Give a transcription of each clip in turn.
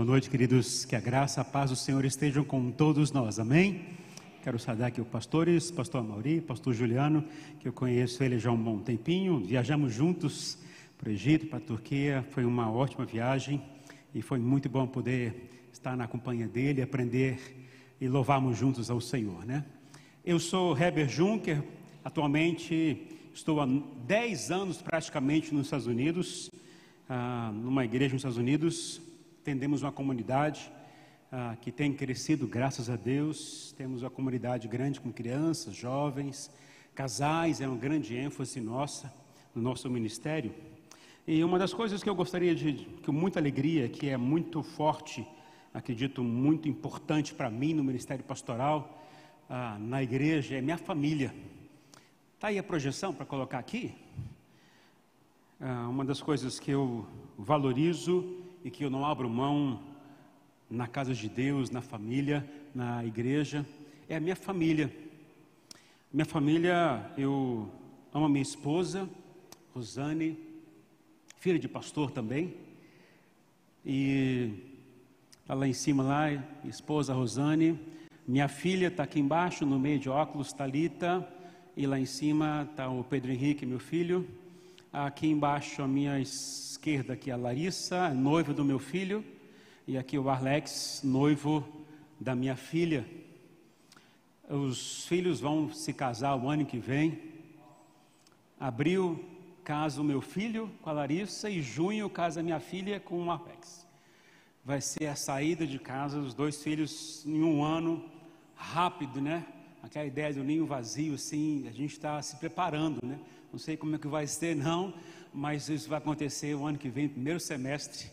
Boa noite, queridos. Que a graça, a paz do Senhor estejam com todos nós. Amém? Quero saudar aqui os pastores, pastor Mauri, pastor Juliano, que eu conheço ele já há um bom tempinho. Viajamos juntos para o Egito, para a Turquia. Foi uma ótima viagem e foi muito bom poder estar na companhia dele, aprender e louvarmos juntos ao Senhor, né? Eu sou Heber Juncker, atualmente estou há 10 anos praticamente nos Estados Unidos, ah, numa igreja nos Estados Unidos, Tendemos uma comunidade ah, que tem crescido, graças a Deus. Temos uma comunidade grande com crianças, jovens, casais, é uma grande ênfase nossa, no nosso ministério. E uma das coisas que eu gostaria de, com muita alegria, que é muito forte, acredito, muito importante para mim no ministério pastoral, ah, na igreja, é minha família. Está aí a projeção para colocar aqui? Ah, uma das coisas que eu valorizo e que eu não abro mão na casa de Deus, na família, na igreja, é a minha família. Minha família, eu amo a minha esposa, Rosane, filha de pastor também, e está lá em cima lá, esposa Rosane, minha filha está aqui embaixo, no meio de óculos, Talita, e lá em cima está o Pedro Henrique, meu filho, aqui embaixo a minha esquerda aqui a Larissa, noiva do meu filho, e aqui o Arlex, noivo da minha filha. Os filhos vão se casar o ano que vem. Abril casa o meu filho com a Larissa e junho casa minha filha com o Arlex. Vai ser a saída de casa dos dois filhos em um ano rápido, né? Aquela ideia do ninho vazio, assim, a gente está se preparando, né? Não sei como é que vai ser, não, mas isso vai acontecer o ano que vem, primeiro semestre.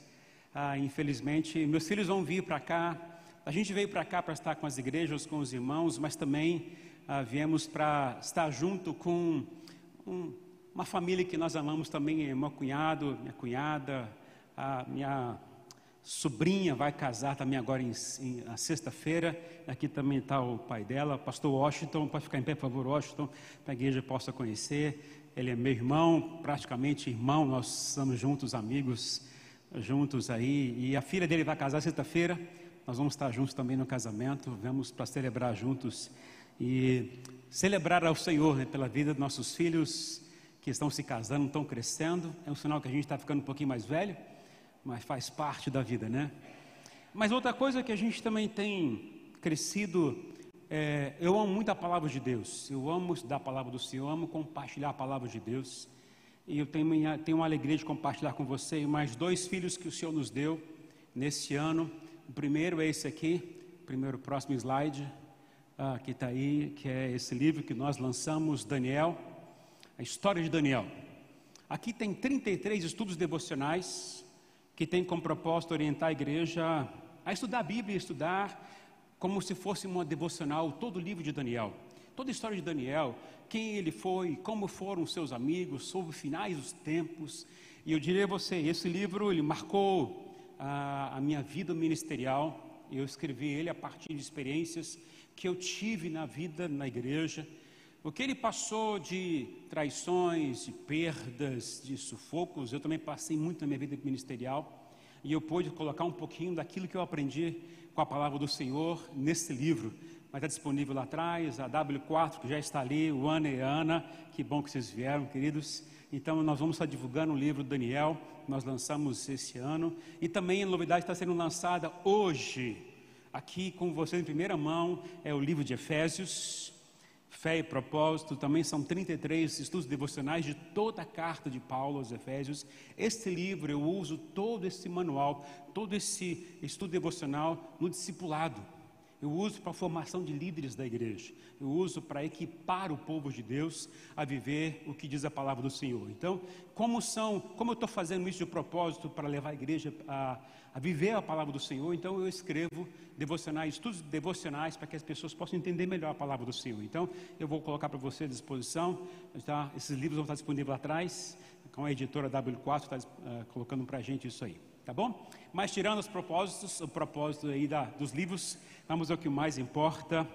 Ah, infelizmente, meus filhos vão vir para cá. A gente veio para cá para estar com as igrejas, com os irmãos, mas também ah, viemos para estar junto com um, uma família que nós amamos também, meu cunhado, minha cunhada, a minha sobrinha vai casar também agora em, em, na sexta-feira. Aqui também está o pai dela, pastor Washington. Pode ficar em pé, por favor, Washington, para a igreja possa conhecer. Ele é meu irmão, praticamente irmão, nós estamos juntos, amigos, juntos aí. E a filha dele vai casar sexta-feira, nós vamos estar juntos também no casamento, vamos para celebrar juntos e celebrar ao Senhor né, pela vida dos nossos filhos que estão se casando, estão crescendo. É um sinal que a gente está ficando um pouquinho mais velho, mas faz parte da vida, né? Mas outra coisa que a gente também tem crescido é, eu amo muito a palavra de Deus, eu amo estudar a palavra do Senhor, eu amo compartilhar a palavra de Deus. E eu tenho, tenho uma alegria de compartilhar com você mais dois filhos que o Senhor nos deu nesse ano. O primeiro é esse aqui, primeiro próximo slide, ah, que está aí, que é esse livro que nós lançamos, Daniel, a história de Daniel. Aqui tem 33 estudos devocionais que tem como propósito orientar a igreja a estudar a Bíblia, estudar como se fosse uma devocional, todo o livro de Daniel, toda a história de Daniel, quem ele foi, como foram seus amigos, sobre finais dos tempos. E eu diria a você, esse livro ele marcou a, a minha vida ministerial. Eu escrevi ele a partir de experiências que eu tive na vida na igreja. O que ele passou de traições, de perdas, de sufocos, eu também passei muito na minha vida ministerial. E eu pude colocar um pouquinho daquilo que eu aprendi com a palavra do Senhor nesse livro. Mas está disponível lá atrás, a W4 que já está ali, o Ana e a Ana, que bom que vocês vieram, queridos. Então nós vamos estar divulgando o livro do Daniel, nós lançamos esse ano. E também a novidade está sendo lançada hoje, aqui com vocês em primeira mão, é o livro de Efésios. Fé e propósito, também são 33 estudos devocionais de toda a carta de Paulo aos Efésios. Este livro eu uso todo esse manual, todo esse estudo devocional no discipulado. Eu uso para a formação de líderes da igreja. Eu uso para equipar o povo de Deus a viver o que diz a palavra do Senhor. Então, como são, como eu estou fazendo isso de propósito para levar a igreja a, a viver a palavra do Senhor, então eu escrevo devocionais, estudos devocionais para que as pessoas possam entender melhor a palavra do Senhor. Então, eu vou colocar para você à disposição. Tá? Esses livros vão estar disponíveis lá atrás. Com a editora W4 está uh, colocando para a gente isso aí tá bom? Mas tirando os propósitos, o propósito aí da, dos livros, vamos ao que mais importa,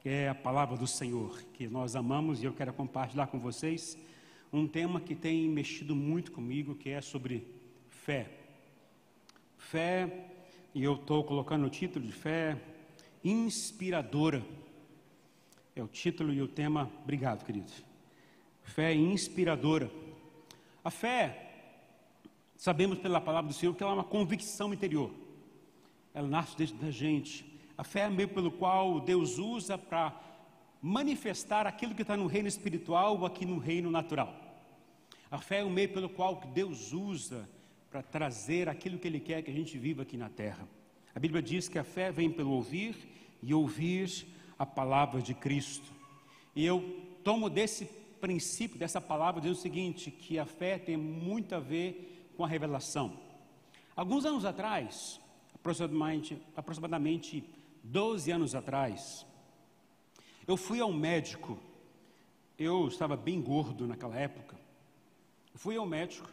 que é a palavra do Senhor, que nós amamos e eu quero compartilhar com vocês um tema que tem mexido muito comigo, que é sobre fé. Fé e eu estou colocando o título de fé inspiradora. É o título e o tema. Obrigado, querido. Fé inspiradora. A fé, sabemos pela palavra do Senhor que ela é uma convicção interior. Ela nasce dentro da gente. A fé é o meio pelo qual Deus usa para manifestar aquilo que está no reino espiritual ou aqui no reino natural. A fé é o meio pelo qual Deus usa para trazer aquilo que Ele quer que a gente viva aqui na terra. A Bíblia diz que a fé vem pelo ouvir e ouvir a palavra de Cristo. E eu tomo desse princípio, dessa palavra, diz o seguinte: que a fé tem muito a ver com a revelação. Alguns anos atrás, aproximadamente, aproximadamente 12 anos atrás, eu fui ao médico. Eu estava bem gordo naquela época. fui ao médico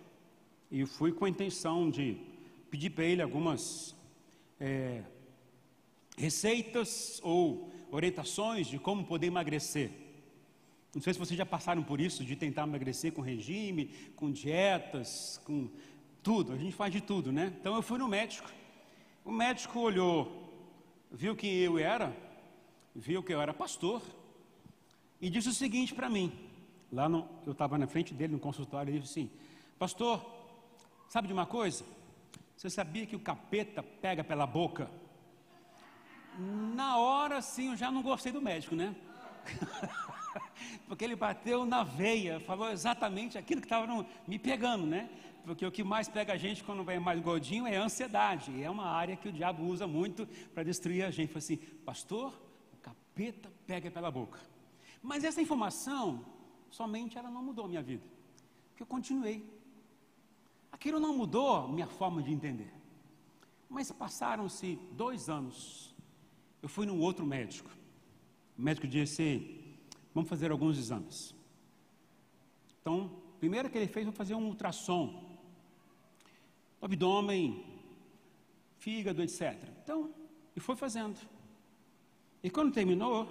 e fui com a intenção de pedir para ele algumas é, receitas ou orientações de como poder emagrecer. Não sei se vocês já passaram por isso, de tentar emagrecer com regime, com dietas, com tudo. A gente faz de tudo, né? Então eu fui no médico. O médico olhou, viu quem eu era, viu que eu era pastor, e disse o seguinte para mim. Lá no, eu estava na frente dele no consultório, ele disse assim: Pastor, sabe de uma coisa? Você sabia que o capeta pega pela boca? Na hora, sim, eu já não gostei do médico, né? Porque ele bateu na veia, falou exatamente aquilo que estava me pegando, né? Porque o que mais pega a gente quando vem mais gordinho é a ansiedade. É uma área que o diabo usa muito para destruir a gente. Falei assim, pastor, o capeta pega pela boca. Mas essa informação, somente ela não mudou a minha vida. Porque eu continuei. Aquilo não mudou minha forma de entender. Mas passaram-se dois anos eu fui num outro médico. O médico disse: Vamos fazer alguns exames. Então, primeiro que ele fez, vamos fazer um ultrassom. Abdômen, fígado, etc. Então, e foi fazendo. E quando terminou,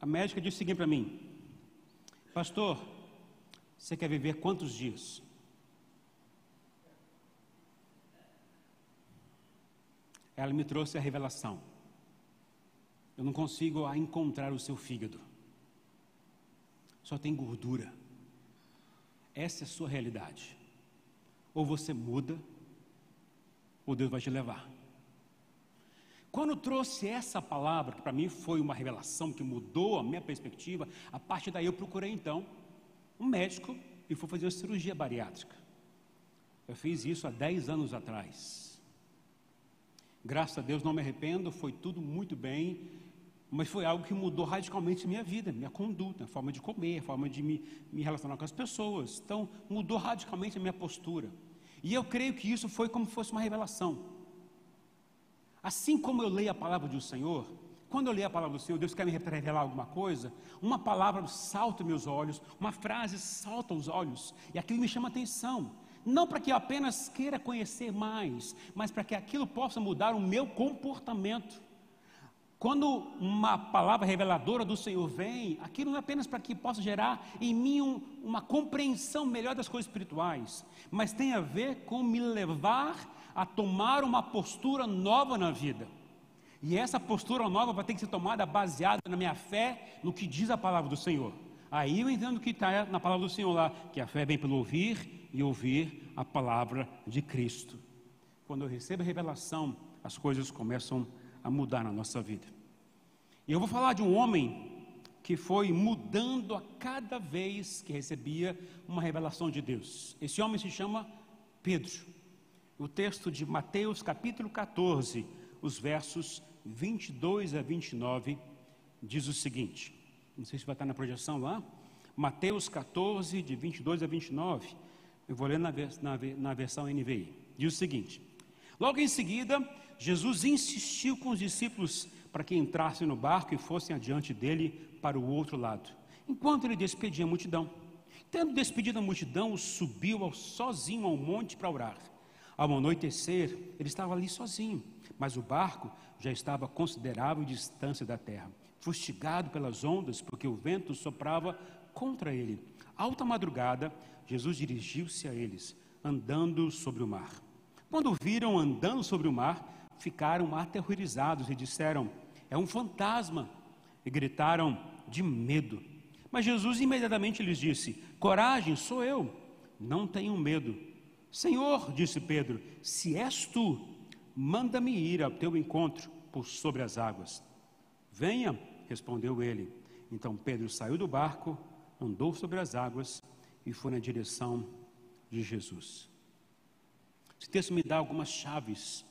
a médica disse o seguinte para mim: Pastor, você quer viver quantos dias? ela me trouxe a revelação. Eu não consigo encontrar o seu fígado. Só tem gordura. Essa é a sua realidade. Ou você muda, ou Deus vai te levar. Quando trouxe essa palavra, que para mim foi uma revelação que mudou a minha perspectiva, a partir daí eu procurei então um médico e fui fazer uma cirurgia bariátrica. Eu fiz isso há 10 anos atrás. Graças a Deus não me arrependo, foi tudo muito bem, mas foi algo que mudou radicalmente minha vida, minha conduta, a forma de comer, a forma de me, me relacionar com as pessoas. Então, mudou radicalmente a minha postura. E eu creio que isso foi como se fosse uma revelação. Assim como eu leio a palavra do Senhor, quando eu leio a palavra do Senhor, Deus quer me revelar alguma coisa, uma palavra salta meus olhos, uma frase salta os olhos, e aquilo me chama atenção não para que eu apenas queira conhecer mais, mas para que aquilo possa mudar o meu comportamento. Quando uma palavra reveladora do Senhor vem, aquilo não é apenas para que possa gerar em mim um, uma compreensão melhor das coisas espirituais, mas tem a ver com me levar a tomar uma postura nova na vida. E essa postura nova vai ter que ser tomada baseada na minha fé, no que diz a palavra do Senhor. Aí eu entendo que está na palavra do Senhor lá, que a fé vem pelo ouvir e ouvir a palavra de Cristo. Quando eu recebo a revelação, as coisas começam a mudar na nossa vida. E eu vou falar de um homem que foi mudando a cada vez que recebia uma revelação de Deus. Esse homem se chama Pedro. O texto de Mateus capítulo 14, os versos 22 a 29, diz o seguinte: não sei se vai estar na projeção lá. Mateus 14, de 22 a 29. Eu vou ler na, na, na versão NVI. Diz o seguinte: Logo em seguida, Jesus insistiu com os discípulos para que entrassem no barco e fossem adiante dele para o outro lado, enquanto ele despedia a multidão. Tendo despedido a multidão, subiu ao, sozinho ao monte para orar. Ao anoitecer, ele estava ali sozinho, mas o barco já estava a considerável distância da terra, fustigado pelas ondas, porque o vento soprava contra ele. Alta madrugada, Jesus dirigiu-se a eles, andando sobre o mar. Quando viram andando sobre o mar, ficaram aterrorizados e disseram: É um fantasma. E gritaram de medo. Mas Jesus imediatamente lhes disse: Coragem, sou eu, não tenham medo. Senhor, disse Pedro, se és tu, manda-me ir ao teu encontro por sobre as águas. Venha, respondeu ele. Então Pedro saiu do barco, andou sobre as águas e foi na direção de Jesus. Esse texto me dá algumas chaves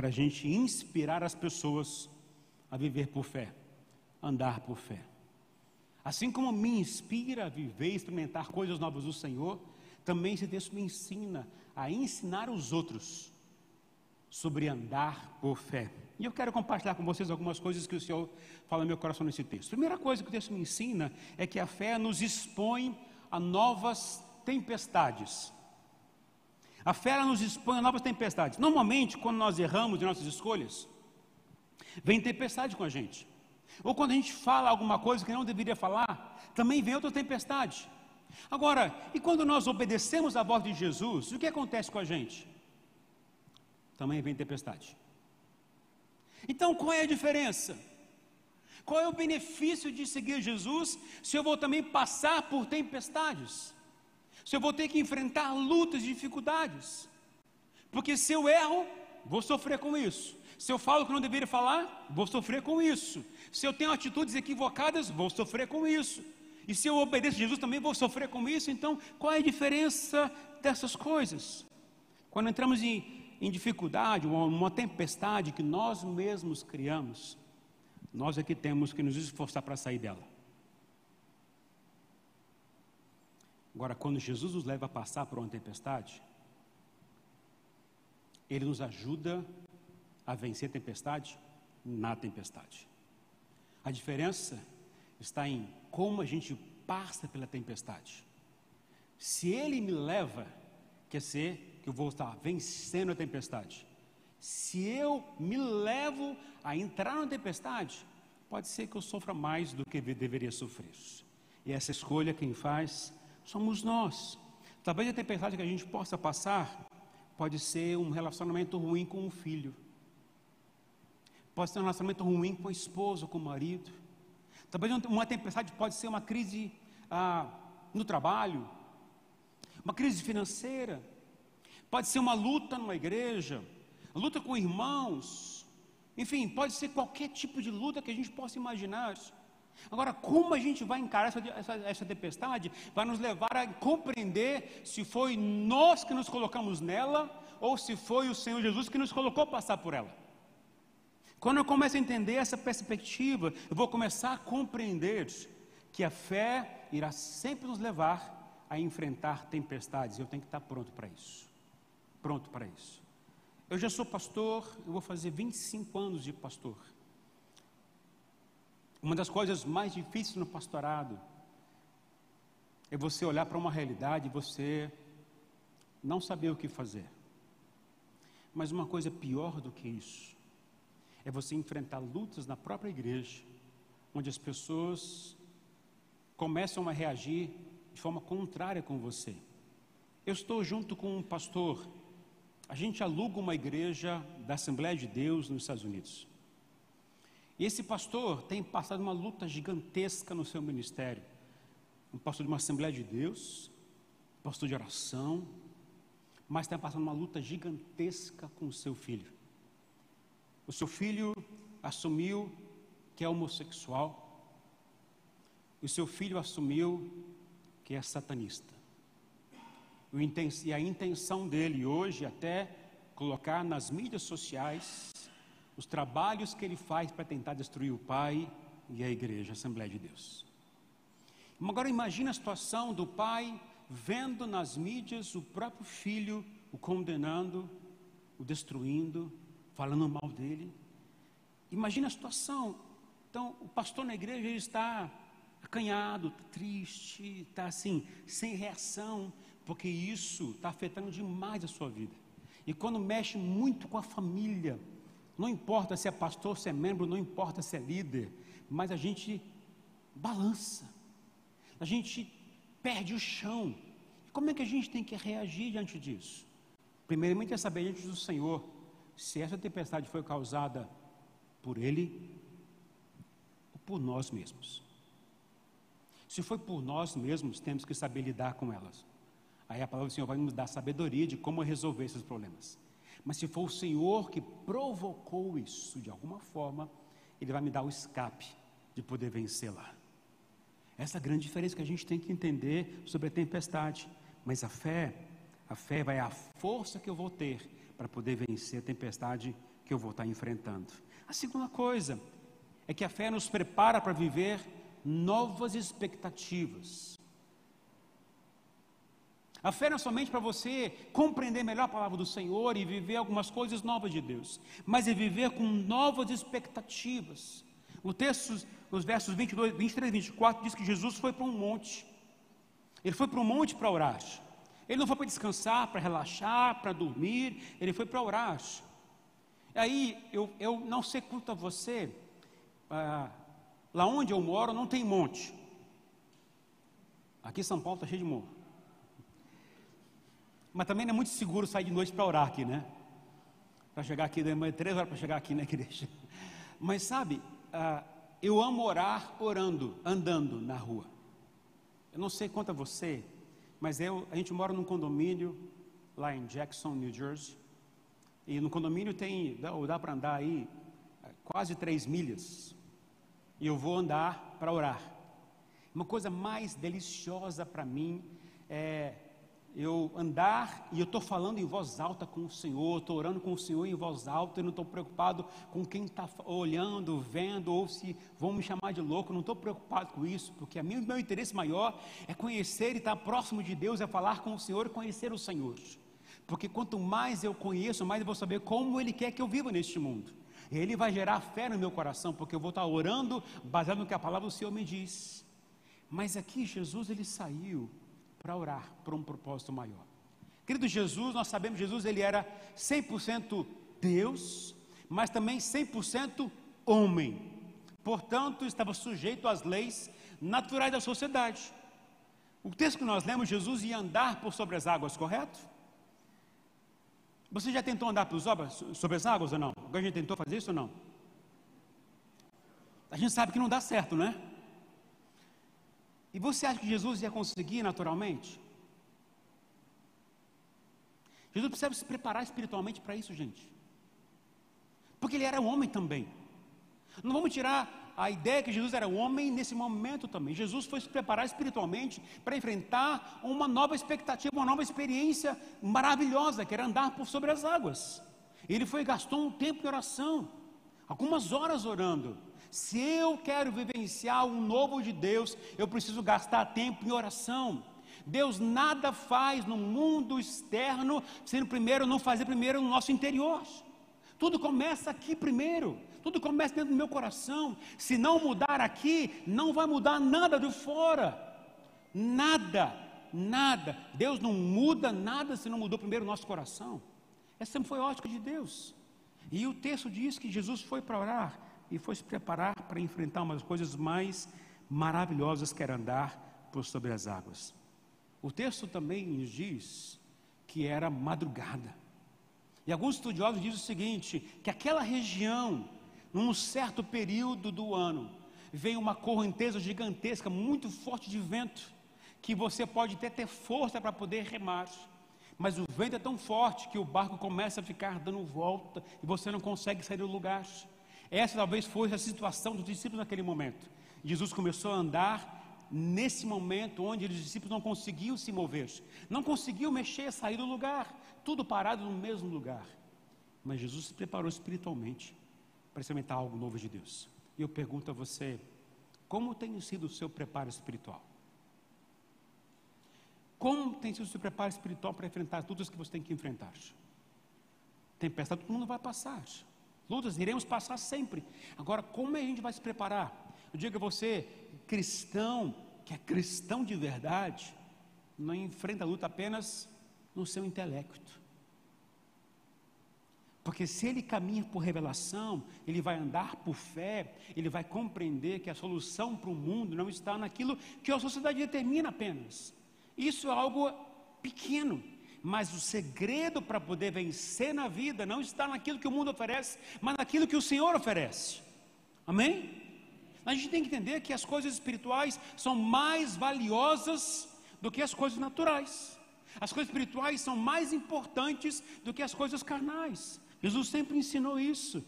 para a gente inspirar as pessoas a viver por fé, andar por fé. Assim como me inspira a viver e experimentar coisas novas do Senhor, também esse texto me ensina a ensinar os outros sobre andar por fé. E eu quero compartilhar com vocês algumas coisas que o Senhor fala no meu coração nesse texto. Primeira coisa que o texto me ensina é que a fé nos expõe a novas tempestades. A fé nos expõe a novas tempestades. Normalmente, quando nós erramos em nossas escolhas, vem tempestade com a gente. Ou quando a gente fala alguma coisa que não deveria falar, também vem outra tempestade. Agora, e quando nós obedecemos a voz de Jesus, o que acontece com a gente? Também vem tempestade. Então, qual é a diferença? Qual é o benefício de seguir Jesus se eu vou também passar por tempestades? Se eu vou ter que enfrentar lutas e dificuldades? Porque se eu erro, vou sofrer com isso. Se eu falo que não deveria falar, vou sofrer com isso. Se eu tenho atitudes equivocadas, vou sofrer com isso. E se eu obedeço a Jesus, também vou sofrer com isso. Então, qual é a diferença dessas coisas? Quando entramos em, em dificuldade, uma, uma tempestade que nós mesmos criamos, nós é que temos que nos esforçar para sair dela. Agora, quando Jesus nos leva a passar por uma tempestade, Ele nos ajuda a vencer a tempestade na tempestade. A diferença está em como a gente passa pela tempestade. Se Ele me leva, quer ser que eu vou estar vencendo a tempestade. Se eu me levo a entrar na tempestade, pode ser que eu sofra mais do que deveria sofrer. E essa escolha quem faz somos nós. Talvez a tempestade que a gente possa passar pode ser um relacionamento ruim com o filho pode ser um relacionamento ruim com a esposa, com o marido. Talvez uma tempestade pode ser uma crise ah, no trabalho, uma crise financeira, pode ser uma luta numa igreja, luta com irmãos, enfim, pode ser qualquer tipo de luta que a gente possa imaginar. Agora, como a gente vai encarar essa, essa, essa, tempestade, vai nos levar a compreender se foi nós que nos colocamos nela ou se foi o Senhor Jesus que nos colocou passar por ela. Quando eu começo a entender essa perspectiva, eu vou começar a compreender que a fé irá sempre nos levar a enfrentar tempestades. Eu tenho que estar pronto para isso. Pronto para isso. Eu já sou pastor, eu vou fazer 25 anos de pastor. Uma das coisas mais difíceis no pastorado é você olhar para uma realidade e você não saber o que fazer. Mas uma coisa pior do que isso é você enfrentar lutas na própria igreja, onde as pessoas começam a reagir de forma contrária com você. Eu estou junto com um pastor, a gente aluga uma igreja da Assembleia de Deus nos Estados Unidos. E esse pastor tem passado uma luta gigantesca no seu ministério. Um pastor de uma Assembleia de Deus, pastor de oração, mas está passando uma luta gigantesca com o seu filho. O seu filho assumiu que é homossexual. O seu filho assumiu que é satanista. E a intenção dele hoje é até colocar nas mídias sociais os trabalhos que ele faz para tentar destruir o pai e a igreja, a Assembleia de Deus. Agora imagine a situação do pai vendo nas mídias o próprio filho o condenando, o destruindo, falando mal dele. Imagina a situação. Então, o pastor na igreja está acanhado, triste, está assim, sem reação, porque isso está afetando demais a sua vida. E quando mexe muito com a família, não importa se é pastor, se é membro, não importa se é líder, mas a gente balança, a gente perde o chão. Como é que a gente tem que reagir diante disso? Primeiramente é saber diante do Senhor se essa tempestade foi causada por Ele ou por nós mesmos. Se foi por nós mesmos, temos que saber lidar com elas. Aí a palavra do Senhor vai nos dar sabedoria de como resolver esses problemas. Mas se for o Senhor que provocou isso de alguma forma, Ele vai me dar o escape de poder vencê-la. Essa é a grande diferença que a gente tem que entender sobre a tempestade. Mas a fé, a fé vai a força que eu vou ter para poder vencer a tempestade que eu vou estar enfrentando. A segunda coisa é que a fé nos prepara para viver novas expectativas. A fé não é somente para você compreender melhor a palavra do Senhor e viver algumas coisas novas de Deus, mas é viver com novas expectativas. O texto, os versos 22, 23 e 24, diz que Jesus foi para um monte. Ele foi para um monte para orar. Ele não foi para descansar, para relaxar, para dormir, ele foi para orar. Aí, eu, eu não sei quanto a você, ah, lá onde eu moro não tem monte. Aqui em São Paulo está cheio de morro. Mas também não é muito seguro sair de noite para orar aqui, né? Para chegar aqui, demora três horas para chegar aqui na igreja. Mas sabe, ah, eu amo orar orando, andando na rua. Eu não sei quanto a você, mas eu, a gente mora num condomínio lá em Jackson, New Jersey. E no condomínio tem, dá, dá para andar aí quase três milhas. E eu vou andar para orar. Uma coisa mais deliciosa para mim é eu andar e eu estou falando em voz alta com o Senhor, estou orando com o Senhor em voz alta, e não estou preocupado com quem está olhando, vendo, ou se vão me chamar de louco, não estou preocupado com isso, porque mim, meu interesse maior é conhecer e estar próximo de Deus, é falar com o Senhor e conhecer o Senhor. Porque quanto mais eu conheço, mais eu vou saber como Ele quer que eu viva neste mundo. E Ele vai gerar fé no meu coração, porque eu vou estar orando baseado no que a palavra do Senhor me diz. Mas aqui Jesus ele saiu para orar por um propósito maior. Querido Jesus, nós sabemos que Jesus ele era 100% Deus, mas também 100% homem. Portanto, estava sujeito às leis naturais da sociedade. O texto que nós lemos, Jesus ia andar por sobre as águas, correto? Você já tentou andar por sobre as águas ou não? Alguém já tentou fazer isso ou não? A gente sabe que não dá certo, não é? E você acha que Jesus ia conseguir naturalmente? Jesus precisa se preparar espiritualmente para isso, gente. Porque ele era homem também. Não vamos tirar a ideia que Jesus era homem nesse momento também. Jesus foi se preparar espiritualmente para enfrentar uma nova expectativa, uma nova experiência maravilhosa, que era andar por sobre as águas. Ele foi gastou um tempo em oração, algumas horas orando. Se eu quero vivenciar um novo de Deus, eu preciso gastar tempo em oração. Deus nada faz no mundo externo, sendo primeiro não fazer primeiro no nosso interior. Tudo começa aqui primeiro. Tudo começa dentro do meu coração. Se não mudar aqui, não vai mudar nada de fora. Nada, nada. Deus não muda nada se não mudou primeiro o nosso coração. Essa sempre foi a ótica de Deus. E o texto diz que Jesus foi para orar e foi se preparar para enfrentar uma das coisas mais maravilhosas que era andar por sobre as águas. O texto também nos diz que era madrugada. E alguns estudiosos dizem o seguinte: que aquela região, num certo período do ano, veio uma correnteza gigantesca, muito forte de vento, que você pode até ter força para poder remar. Mas o vento é tão forte que o barco começa a ficar dando volta e você não consegue sair do lugar. Essa talvez fosse a situação dos discípulos naquele momento. Jesus começou a andar nesse momento onde os discípulos não conseguiam se mover, não conseguiam mexer, sair do lugar, tudo parado no mesmo lugar. Mas Jesus se preparou espiritualmente para experimentar algo novo de Deus. E eu pergunto a você, como tem sido o seu preparo espiritual? Como tem sido o seu preparo espiritual para enfrentar tudo isso que você tem que enfrentar? Tempestade todo mundo vai passar. Lutas iremos passar sempre. Agora, como a gente vai se preparar? Eu digo a você, cristão, que é cristão de verdade, não enfrenta a luta apenas no seu intelecto. Porque se ele caminha por revelação, ele vai andar por fé, ele vai compreender que a solução para o mundo não está naquilo que a sociedade determina apenas. Isso é algo pequeno. Mas o segredo para poder vencer na vida não está naquilo que o mundo oferece, mas naquilo que o Senhor oferece. Amém? A gente tem que entender que as coisas espirituais são mais valiosas do que as coisas naturais. As coisas espirituais são mais importantes do que as coisas carnais. Jesus sempre ensinou isso,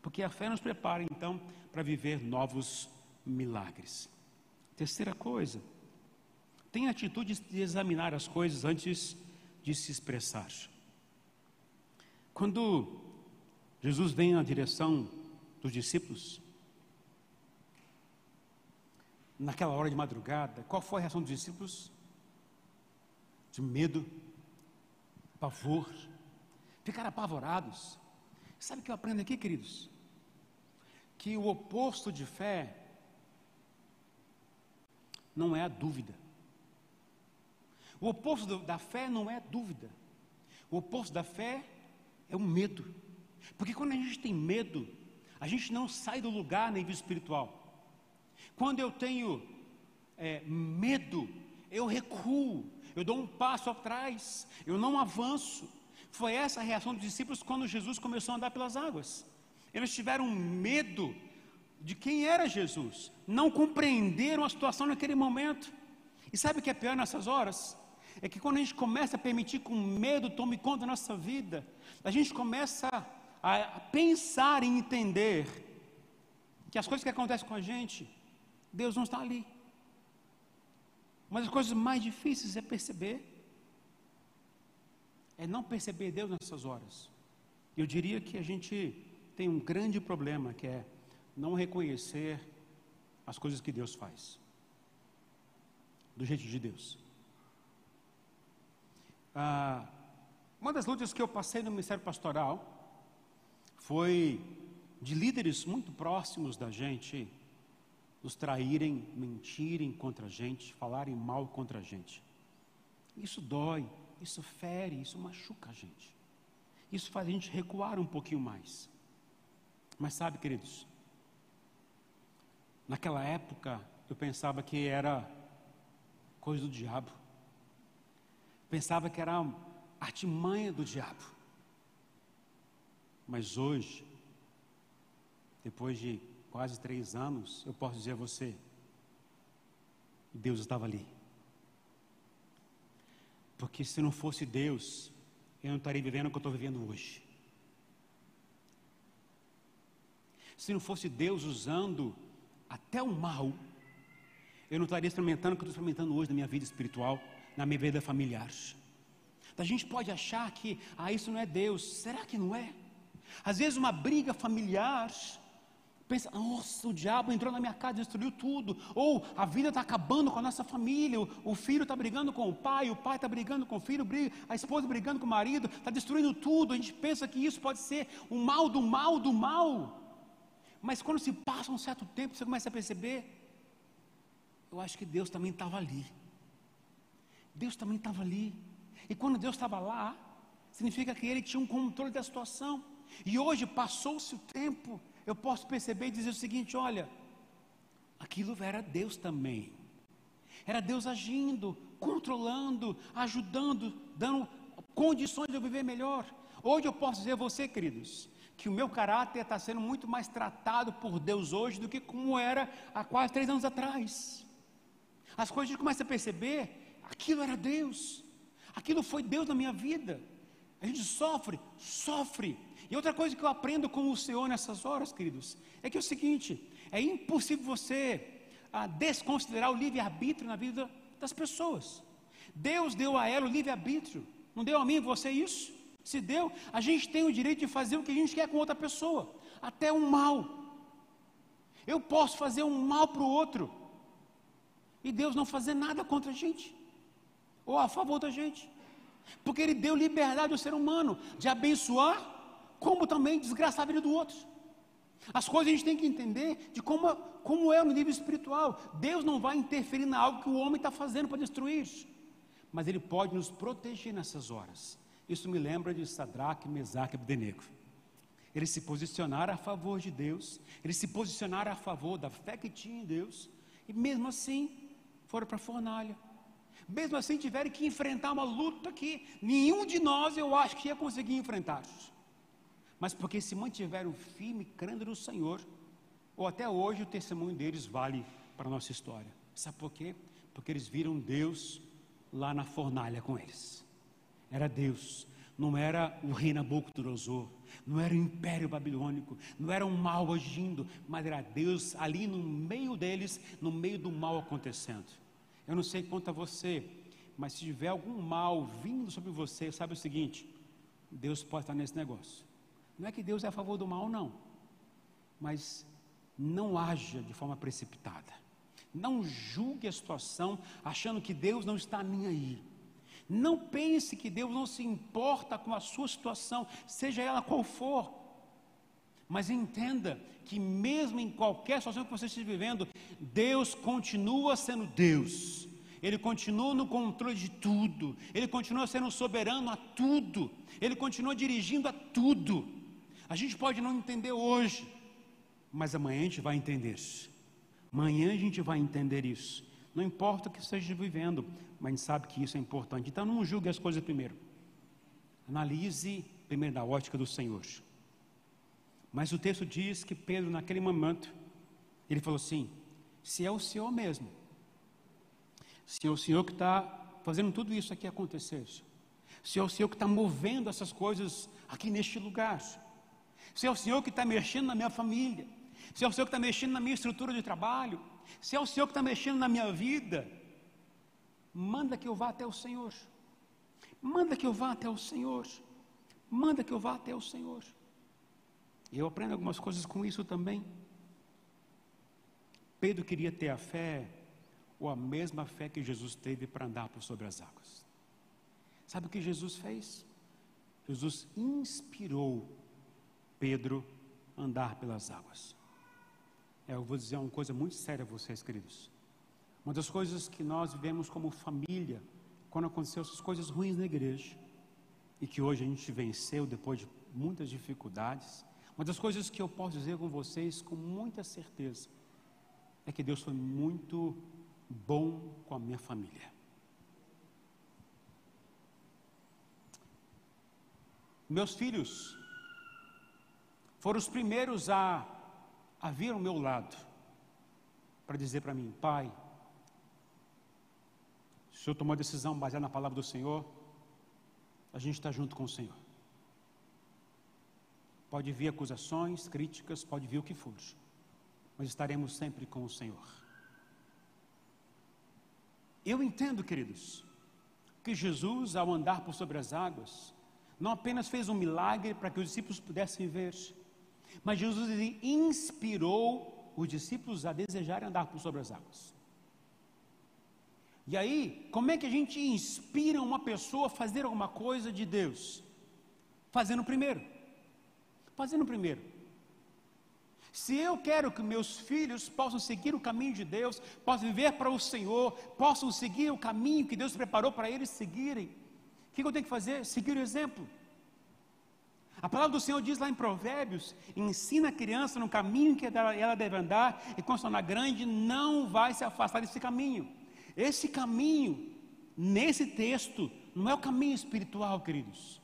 porque a fé nos prepara então para viver novos milagres. Terceira coisa, tenha atitude de examinar as coisas antes de se expressar. Quando Jesus vem na direção dos discípulos, naquela hora de madrugada, qual foi a reação dos discípulos? De medo, pavor, ficaram apavorados. Sabe o que eu aprendo aqui, queridos? Que o oposto de fé não é a dúvida. O oposto da fé não é dúvida. O oposto da fé é o medo. Porque quando a gente tem medo, a gente não sai do lugar na nível espiritual. Quando eu tenho é, medo, eu recuo, eu dou um passo atrás, eu não avanço. Foi essa a reação dos discípulos quando Jesus começou a andar pelas águas. Eles tiveram medo de quem era Jesus, não compreenderam a situação naquele momento. E sabe o que é pior nessas horas? É que quando a gente começa a permitir que o medo tome conta da nossa vida, a gente começa a, pensar e entender que as coisas que acontecem com a gente, Deus não está ali. Mas as coisas mais difíceis é perceber, é não perceber Deus nessas horas. Eu diria que a gente tem um grande problema que é não reconhecer as coisas que Deus faz, do jeito de Deus. Ah, uma das lutas que eu passei no ministério pastoral foi de líderes muito próximos da gente nos traírem, mentirem contra a gente, falarem mal contra a gente. Isso dói, isso fere, isso machuca a gente. Isso faz a gente recuar um pouquinho mais. Mas sabe, queridos, Naquela época, eu pensava que era coisa do diabo. Pensava que era artimanha do diabo. Mas hoje, depois de quase três anos, eu posso dizer a você: Deus estava ali. Porque se não fosse Deus, eu não estaria vivendo o que eu estou vivendo hoje. Se não fosse Deus usando até o mal, eu não estaria experimentando o que eu estou experimentando hoje na minha vida espiritual, na minha vida familiar. A gente pode achar que, ah, isso não é Deus. Será que não é? Às vezes uma briga familiar, pensa, nossa, o diabo entrou na minha casa, destruiu tudo. Ou a vida está acabando com a nossa família, o, o filho está brigando com o pai, o pai está brigando com o filho, briga, a esposa brigando com o marido, está destruindo tudo. A gente pensa que isso pode ser o mal do mal do mal. Mas quando se passa um certo tempo, você começa a perceber, eu acho que Deus também estava ali. Deus também estava ali. E quando Deus estava lá, significa que Ele tinha um controle da situação. E hoje passou-se o tempo, eu posso perceber e dizer o seguinte: olha, aquilo era Deus também. Era Deus agindo, controlando, ajudando, dando condições de eu viver melhor. Hoje eu posso dizer a você, queridos, que o meu caráter está sendo muito mais tratado por Deus hoje do que como era há quase três anos atrás. As coisas a gente começa a perceber, aquilo era Deus, aquilo foi Deus na minha vida. A gente sofre, sofre. E outra coisa que eu aprendo com o Senhor nessas horas, queridos, é que é o seguinte: é impossível você ah, desconsiderar o livre-arbítrio na vida das pessoas. Deus deu a ela o livre-arbítrio, não deu a mim e você isso? Se deu, a gente tem o direito de fazer o que a gente quer com outra pessoa, até um mal. Eu posso fazer um mal para o outro, e Deus não fazer nada contra a gente, ou a favor da gente, porque Ele deu liberdade ao ser humano de abençoar, como também desgraçar a vida do outro. As coisas a gente tem que entender de como, como é no nível espiritual. Deus não vai interferir na algo que o homem está fazendo para destruir, mas Ele pode nos proteger nessas horas. Isso me lembra de Sadraque, Mesaque e Abdenego. Eles se posicionaram a favor de Deus, eles se posicionaram a favor da fé que tinha em Deus, e mesmo assim foram para a fornalha. Mesmo assim, tiverem que enfrentar uma luta que nenhum de nós eu acho que ia conseguir enfrentar. Mas porque se mantiveram firme, crendo no Senhor, ou até hoje o testemunho deles vale para a nossa história. Sabe por quê? Porque eles viram Deus lá na fornalha com eles. Era Deus, não era o rei Nabucodonosor, não era o império babilônico, não era um mal agindo, mas era Deus ali no meio deles, no meio do mal acontecendo. Eu não sei quanto a você, mas se tiver algum mal vindo sobre você, sabe o seguinte: Deus pode estar nesse negócio. Não é que Deus é a favor do mal, não, mas não haja de forma precipitada. Não julgue a situação achando que Deus não está nem aí. Não pense que Deus não se importa com a sua situação, seja ela qual for. Mas entenda que, mesmo em qualquer situação que você esteja vivendo, Deus continua sendo Deus. Ele continua no controle de tudo. Ele continua sendo soberano a tudo. Ele continua dirigindo a tudo. A gente pode não entender hoje, mas amanhã a gente vai entender. Amanhã a gente vai entender isso. Não importa o que esteja vivendo, mas a gente sabe que isso é importante. Então não julgue as coisas primeiro. Analise primeiro da ótica do Senhor. Mas o texto diz que Pedro, naquele momento, ele falou assim: se é o Senhor mesmo, se é o Senhor que está fazendo tudo isso aqui acontecer, se é o Senhor que está movendo essas coisas aqui neste lugar, se é o Senhor que está mexendo na minha família, se é o Senhor que está mexendo na minha estrutura de trabalho, se é o Senhor que está mexendo na minha vida, manda que eu vá até o Senhor. Manda que eu vá até o Senhor. Manda que eu vá até o Senhor. E eu aprendo algumas coisas com isso também. Pedro queria ter a fé, ou a mesma fé que Jesus teve para andar por sobre as águas. Sabe o que Jesus fez? Jesus inspirou Pedro a andar pelas águas. É, eu vou dizer uma coisa muito séria a vocês, queridos. Uma das coisas que nós vivemos como família, quando aconteceu essas coisas ruins na igreja, e que hoje a gente venceu depois de muitas dificuldades, uma das coisas que eu posso dizer com vocês com muita certeza é que Deus foi muito bom com a minha família. Meus filhos foram os primeiros a a vir ao meu lado para dizer para mim: Pai, o Senhor tomou a decisão baseada na palavra do Senhor, a gente está junto com o Senhor. Pode vir acusações, críticas, pode vir o que for, mas estaremos sempre com o Senhor. Eu entendo, queridos, que Jesus, ao andar por sobre as águas, não apenas fez um milagre para que os discípulos pudessem ver, mas Jesus inspirou os discípulos a desejarem andar por sobre as águas. E aí, como é que a gente inspira uma pessoa a fazer alguma coisa de Deus? Fazendo primeiro. Fazendo primeiro. Se eu quero que meus filhos possam seguir o caminho de Deus, possam viver para o Senhor, possam seguir o caminho que Deus preparou para eles seguirem, o que eu tenho que fazer? Seguir o exemplo. A palavra do Senhor diz lá em Provérbios: ensina a criança no caminho que ela deve andar, e quando se tornar grande, não vai se afastar desse caminho. Esse caminho, nesse texto, não é o caminho espiritual, queridos.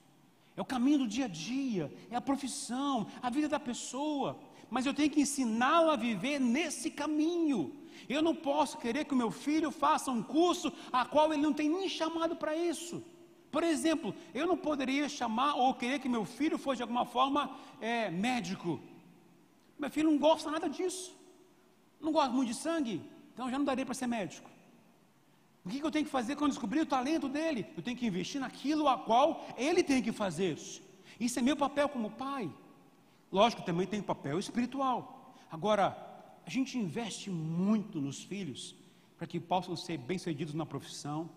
É o caminho do dia a dia, é a profissão, a vida da pessoa. Mas eu tenho que ensiná-lo a viver nesse caminho. Eu não posso querer que o meu filho faça um curso a qual ele não tem nem chamado para isso. Por exemplo, eu não poderia chamar ou querer que meu filho fosse de alguma forma é, médico. Meu filho não gosta nada disso. Não gosta muito de sangue, então já não daria para ser médico. O que, eu tenho que fazer quando descobrir o talento dele? Eu tenho que investir naquilo a qual ele tem que fazer. Isso é meu papel como pai. Lógico, também tem papel espiritual. Agora, a gente investe muito nos filhos para que possam ser bem-sucedidos na profissão,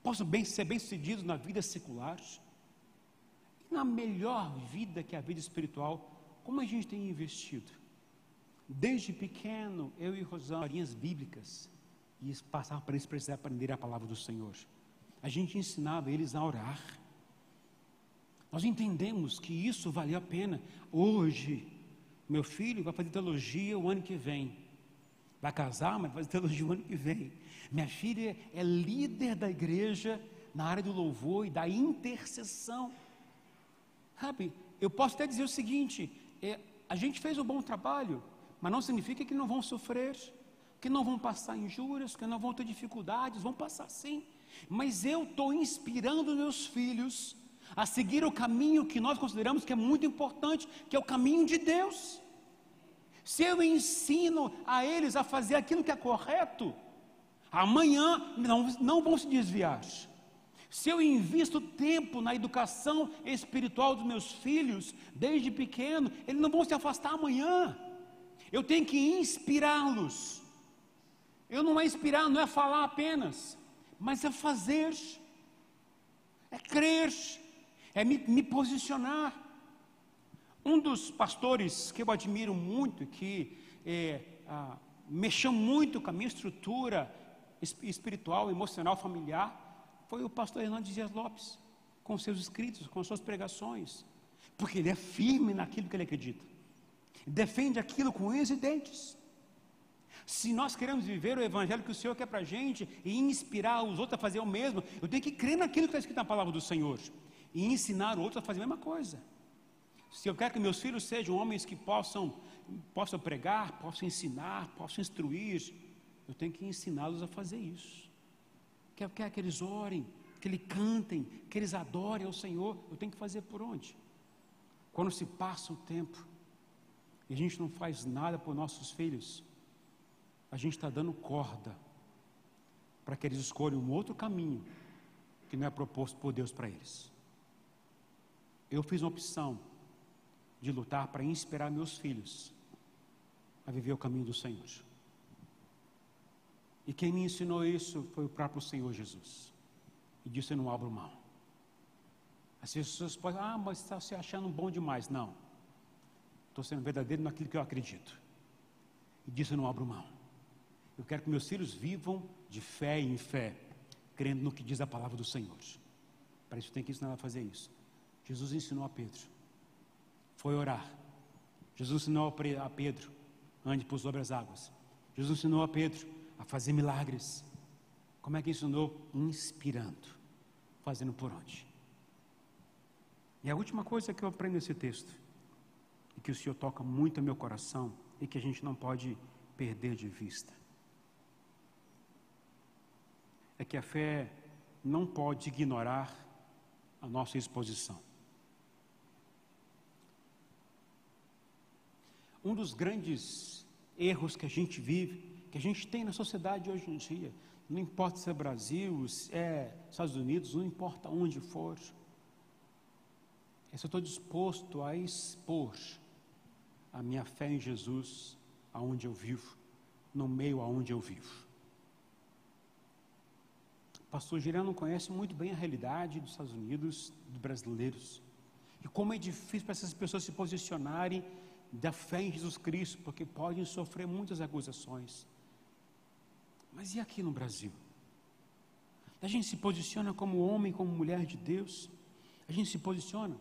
possam bem, ser bem-sucedidos na vida secular, na melhor vida que é a vida espiritual, como a gente tem investido. Desde pequeno, eu e Rosana, linhas bíblicas, e passava para eles precisar aprender a palavra do Senhor. A gente ensinava eles a orar. Nós entendemos que isso valeu a pena. Hoje, meu filho vai fazer teologia o ano que vem. Vai casar, mas vai fazer teologia o ano que vem. Minha filha é líder da igreja na área do louvor e da intercessão. Sabe, eu posso até dizer o seguinte: é, a gente fez um bom trabalho, mas não significa que não vão sofrer, que não vão passar injúrias, que não vão ter dificuldades, vão passar sim. Mas eu estou inspirando meus filhos a seguir o caminho que nós consideramos que é muito importante, que é o caminho de Deus. Se eu ensino a eles a fazer aquilo que é correto, amanhã não, não vão se desviar. Se eu invisto tempo na educação espiritual dos meus filhos, desde pequeno, eles não vão se afastar amanhã. Eu tenho que inspirá-los. Eu não é inspirar, não é falar apenas, mas é fazer, é crer, é me, me posicionar. Um dos pastores que eu admiro muito, que é, ah, mexeu muito com a minha estrutura espiritual, emocional, familiar, foi o pastor Hernandes Dias Lopes, com seus escritos, com suas pregações, porque ele é firme naquilo que ele acredita, defende aquilo com unhas e dentes. Se nós queremos viver o evangelho que o Senhor quer para a gente e inspirar os outros a fazer o mesmo, eu tenho que crer naquilo que está escrito na palavra do Senhor e ensinar outros a fazer a mesma coisa. Se eu quero que meus filhos sejam homens que possam, possam pregar, possam ensinar, possam instruir, eu tenho que ensiná-los a fazer isso. Quer, quer que eles orem, que eles cantem, que eles adorem ao Senhor, eu tenho que fazer por onde? Quando se passa o tempo e a gente não faz nada por nossos filhos, a gente está dando corda para que eles escolham um outro caminho que não é proposto por Deus para eles. Eu fiz uma opção de lutar para inspirar meus filhos a viver o caminho do Senhor. E quem me ensinou isso foi o próprio Senhor Jesus. E disse: Eu não abro mão. As pessoas podem, ah, mas está se achando bom demais. Não. Estou sendo verdadeiro naquilo que eu acredito. E disse: Eu não abro mão. Eu quero que meus filhos vivam de fé em fé, crendo no que diz a palavra do Senhor. Para isso tem que ensinar a fazer isso. Jesus ensinou a Pedro. Foi orar. Jesus ensinou a Pedro, ande por sobre as águas. Jesus ensinou a Pedro a fazer milagres. Como é que ensinou? Inspirando. Fazendo por onde? E a última coisa que eu aprendo nesse texto, e que o Senhor toca muito no meu coração, e que a gente não pode perder de vista, é que a fé não pode ignorar a nossa exposição. Um dos grandes erros que a gente vive, que a gente tem na sociedade hoje em dia, não importa se é Brasil, se é Estados Unidos, não importa onde for, é se eu estou disposto a expor a minha fé em Jesus aonde eu vivo, no meio aonde eu vivo. Pastor Girão conhece muito bem a realidade dos Estados Unidos, dos brasileiros, e como é difícil para essas pessoas se posicionarem da fé em Jesus Cristo, porque podem sofrer muitas acusações. Mas e aqui no Brasil? A gente se posiciona como homem, como mulher de Deus? A gente se posiciona?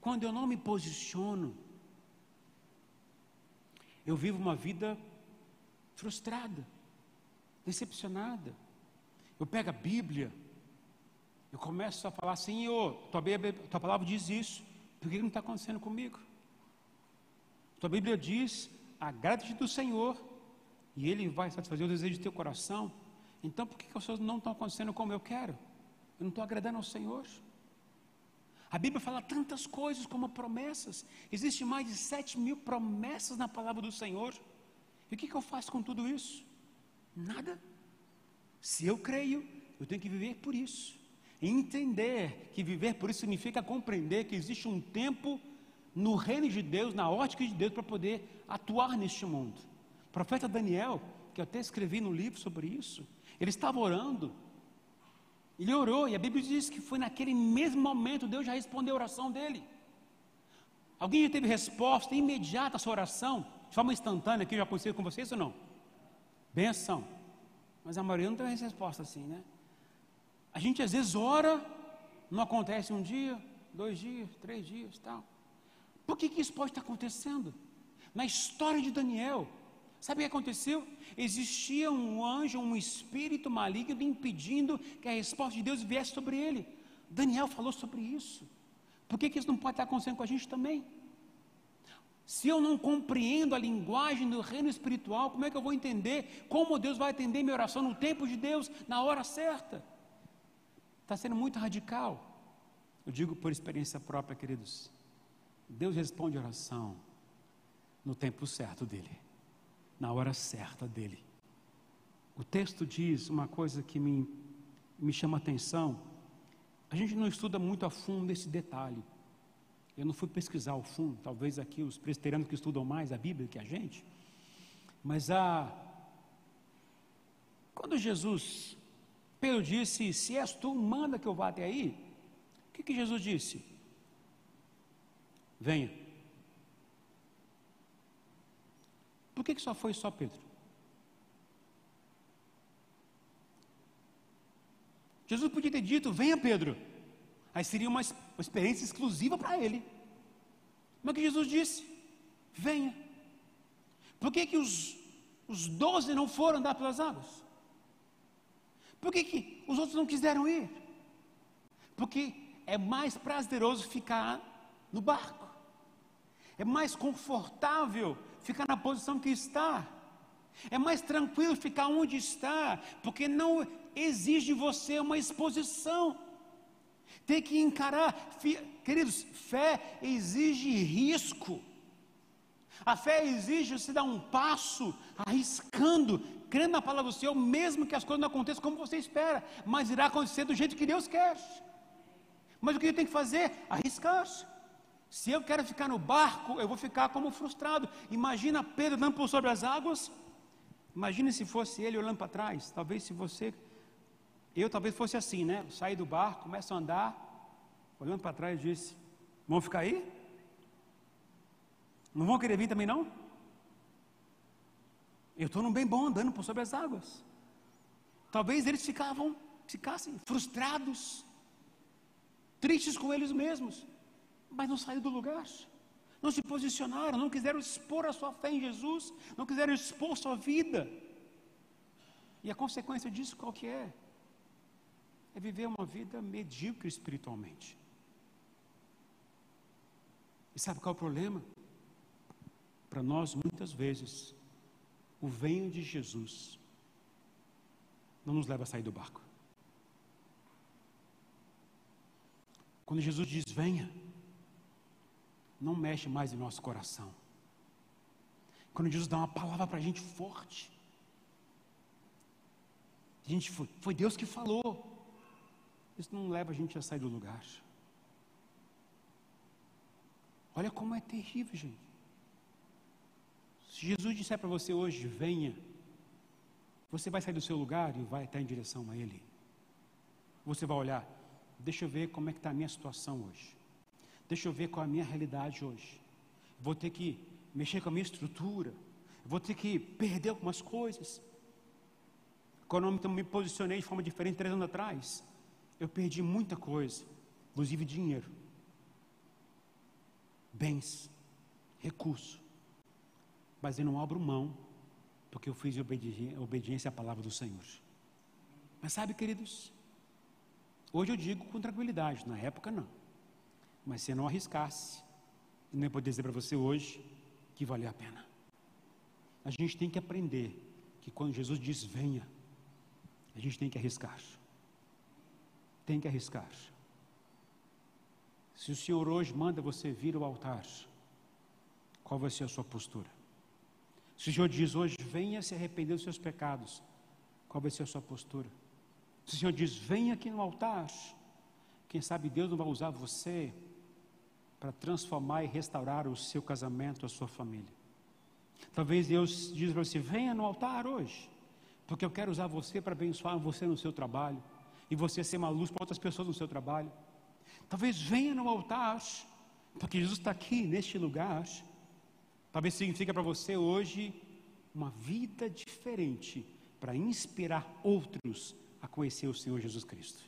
Quando eu não me posiciono, eu vivo uma vida frustrada, decepcionada. Eu pego a Bíblia, eu começo a falar, Senhor, tua, tua palavra diz isso, por que não está acontecendo comigo? Tua Bíblia diz: agrada-te do Senhor e Ele vai satisfazer o desejo do teu coração. Então, por que, que as coisas não estão acontecendo como eu quero? Eu não estou agradando ao Senhor. A Bíblia fala tantas coisas como promessas. Existem mais de sete mil promessas na palavra do Senhor. E o que, que eu faço com tudo isso? Nada. Se eu creio, eu tenho que viver por isso. E entender que viver por isso significa compreender que existe um tempo no reino de Deus, na ótica de Deus, para poder atuar neste mundo. O profeta Daniel, que eu até escrevi no livro sobre isso, ele estava orando, ele orou, e a Bíblia diz que foi naquele mesmo momento Deus já respondeu a oração dele. Alguém já teve resposta imediata à sua oração, de forma instantânea, que já aconteceu com vocês ou não? Benção. Mas a maioria não tem resposta assim, né? A gente às vezes ora, não acontece um dia, dois dias, três dias, tal. Por que, que isso pode estar acontecendo? Na história de Daniel, Sabe o que aconteceu? Existia um anjo, um espírito maligno impedindo que a resposta de Deus viesse sobre ele. Daniel falou sobre isso. Por que, que isso não pode estar acontecendo com a gente também? Se eu não compreendo a linguagem do reino espiritual, como é que eu vou entender como Deus vai atender minha oração no tempo de Deus, na hora certa? Está sendo muito radical. Eu digo por experiência própria, queridos. Deus responde oração no tempo certo dele, na hora certa dele. O texto diz uma coisa que me, me chama a atenção. A gente não estuda muito a fundo esse detalhe. Eu não fui pesquisar ao fundo, talvez aqui os presbiterianos que estudam mais a Bíblia que a gente. Mas a quando Jesus Pedro disse: "Se és tu, manda que eu vá até aí". O que, que Jesus disse? Venha. Por que, que só foi só Pedro? Jesus podia ter dito: Venha, Pedro. Aí seria uma, uma experiência exclusiva para ele. Mas o que Jesus disse? Venha. Por que, que os, os doze não foram andar pelas águas? Por que, que os outros não quiseram ir? Porque é mais prazeroso ficar no barco. É mais confortável ficar na posição que está. É mais tranquilo ficar onde está, porque não exige de você uma exposição. Tem que encarar, queridos, fé exige risco. A fé exige você dar um passo arriscando, crendo na palavra do Senhor, mesmo que as coisas não aconteçam como você espera, mas irá acontecer do jeito que Deus quer. Mas o que eu tenho que fazer? Arriscar-se. Se eu quero ficar no barco, eu vou ficar como frustrado. Imagina Pedro andando por sobre as águas. Imagine se fosse ele olhando para trás. Talvez se você, eu talvez fosse assim, né? Sair do barco, começo a andar, olhando para trás, disse: Vão ficar aí? Não vão querer vir também não? Eu estou num bem bom andando por sobre as águas. Talvez eles ficavam, ficassem frustrados, tristes com eles mesmos mas não saíram do lugar, não se posicionaram, não quiseram expor a sua fé em Jesus, não quiseram expor sua vida. E a consequência disso qual que é? É viver uma vida medíocre espiritualmente. E sabe qual é o problema? Para nós, muitas vezes, o venho de Jesus não nos leva a sair do barco. Quando Jesus diz venha, não mexe mais em nosso coração. Quando Jesus dá uma palavra para a gente forte, a gente foi, foi Deus que falou. Isso não leva a gente a sair do lugar. Olha como é terrível, gente. Se Jesus disser para você hoje, venha, você vai sair do seu lugar e vai estar em direção a Ele. Você vai olhar, deixa eu ver como é que está a minha situação hoje. Deixa eu ver qual é a minha realidade hoje. Vou ter que mexer com a minha estrutura. Vou ter que perder algumas coisas. Quando eu me posicionei de forma diferente três anos atrás, eu perdi muita coisa, inclusive dinheiro, bens, recurso. Mas eu não abro mão, porque eu fiz obediência à palavra do Senhor. Mas sabe, queridos, hoje eu digo com tranquilidade, na época não. Mas se não arriscasse, eu nem poder dizer para você hoje que valeu a pena. A gente tem que aprender que quando Jesus diz venha, a gente tem que arriscar. Tem que arriscar. Se o Senhor hoje manda você vir ao altar, qual vai ser a sua postura? Se o Senhor diz hoje, venha se arrepender dos seus pecados, qual vai ser a sua postura? Se o Senhor diz, venha aqui no altar, quem sabe Deus não vai usar você para transformar e restaurar o seu casamento, a sua família. Talvez Deus diz para você: venha no altar hoje, porque eu quero usar você para abençoar você no seu trabalho e você ser uma luz para outras pessoas no seu trabalho. Talvez venha no altar, porque Jesus está aqui neste lugar. Talvez significa para você hoje uma vida diferente para inspirar outros a conhecer o Senhor Jesus Cristo.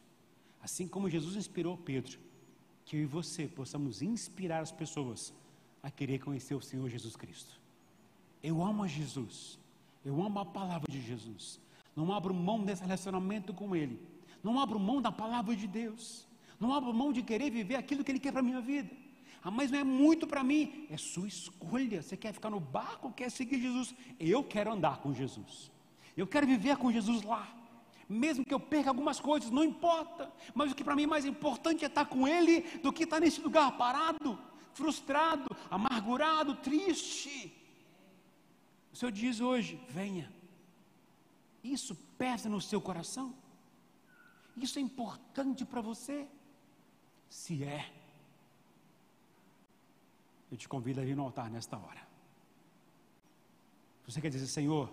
Assim como Jesus inspirou Pedro que eu e você possamos inspirar as pessoas a querer conhecer o Senhor Jesus Cristo. Eu amo a Jesus, Eu amo a palavra de Jesus. Não abro mão desse relacionamento com Ele. Não abro mão da palavra de Deus. Não abro mão de querer viver aquilo que Ele quer para a minha vida. Ah, mas não é muito para mim. É sua escolha. Você quer ficar no barco quer seguir Jesus? Eu quero andar com Jesus. Eu quero viver com Jesus lá. Mesmo que eu perca algumas coisas, não importa. Mas o que para mim é mais importante é estar com Ele do que estar nesse lugar parado, frustrado, amargurado, triste. O Senhor diz hoje: venha. Isso pesa no seu coração? Isso é importante para você? Se é, eu te convido a vir no altar nesta hora. Você quer dizer, Senhor,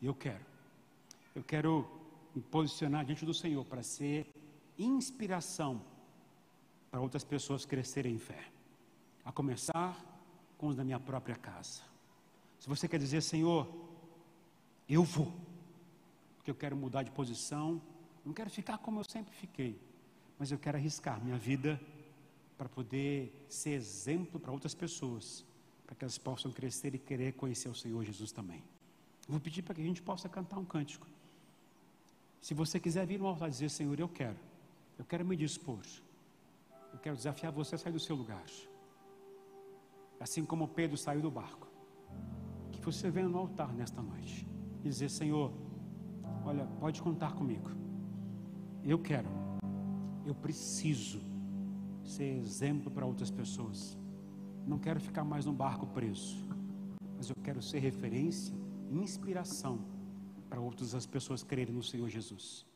eu quero, eu quero me posicionar diante do Senhor para ser inspiração para outras pessoas crescerem em fé, a começar com os da minha própria casa. Se você quer dizer, Senhor, eu vou, porque eu quero mudar de posição, não quero ficar como eu sempre fiquei, mas eu quero arriscar minha vida para poder ser exemplo para outras pessoas, para que elas possam crescer e querer conhecer o Senhor Jesus também. vou pedir para que a gente possa cantar um cântico. Se você quiser vir no altar dizer, Senhor, eu quero, eu quero me dispor, eu quero desafiar você a sair do seu lugar, assim como Pedro saiu do barco que você venha no altar nesta noite e dizer: Senhor, olha, pode contar comigo. Eu quero, eu preciso ser exemplo para outras pessoas. Não quero ficar mais no barco preso, mas eu quero ser referência, inspiração para outras as pessoas crerem no Senhor Jesus.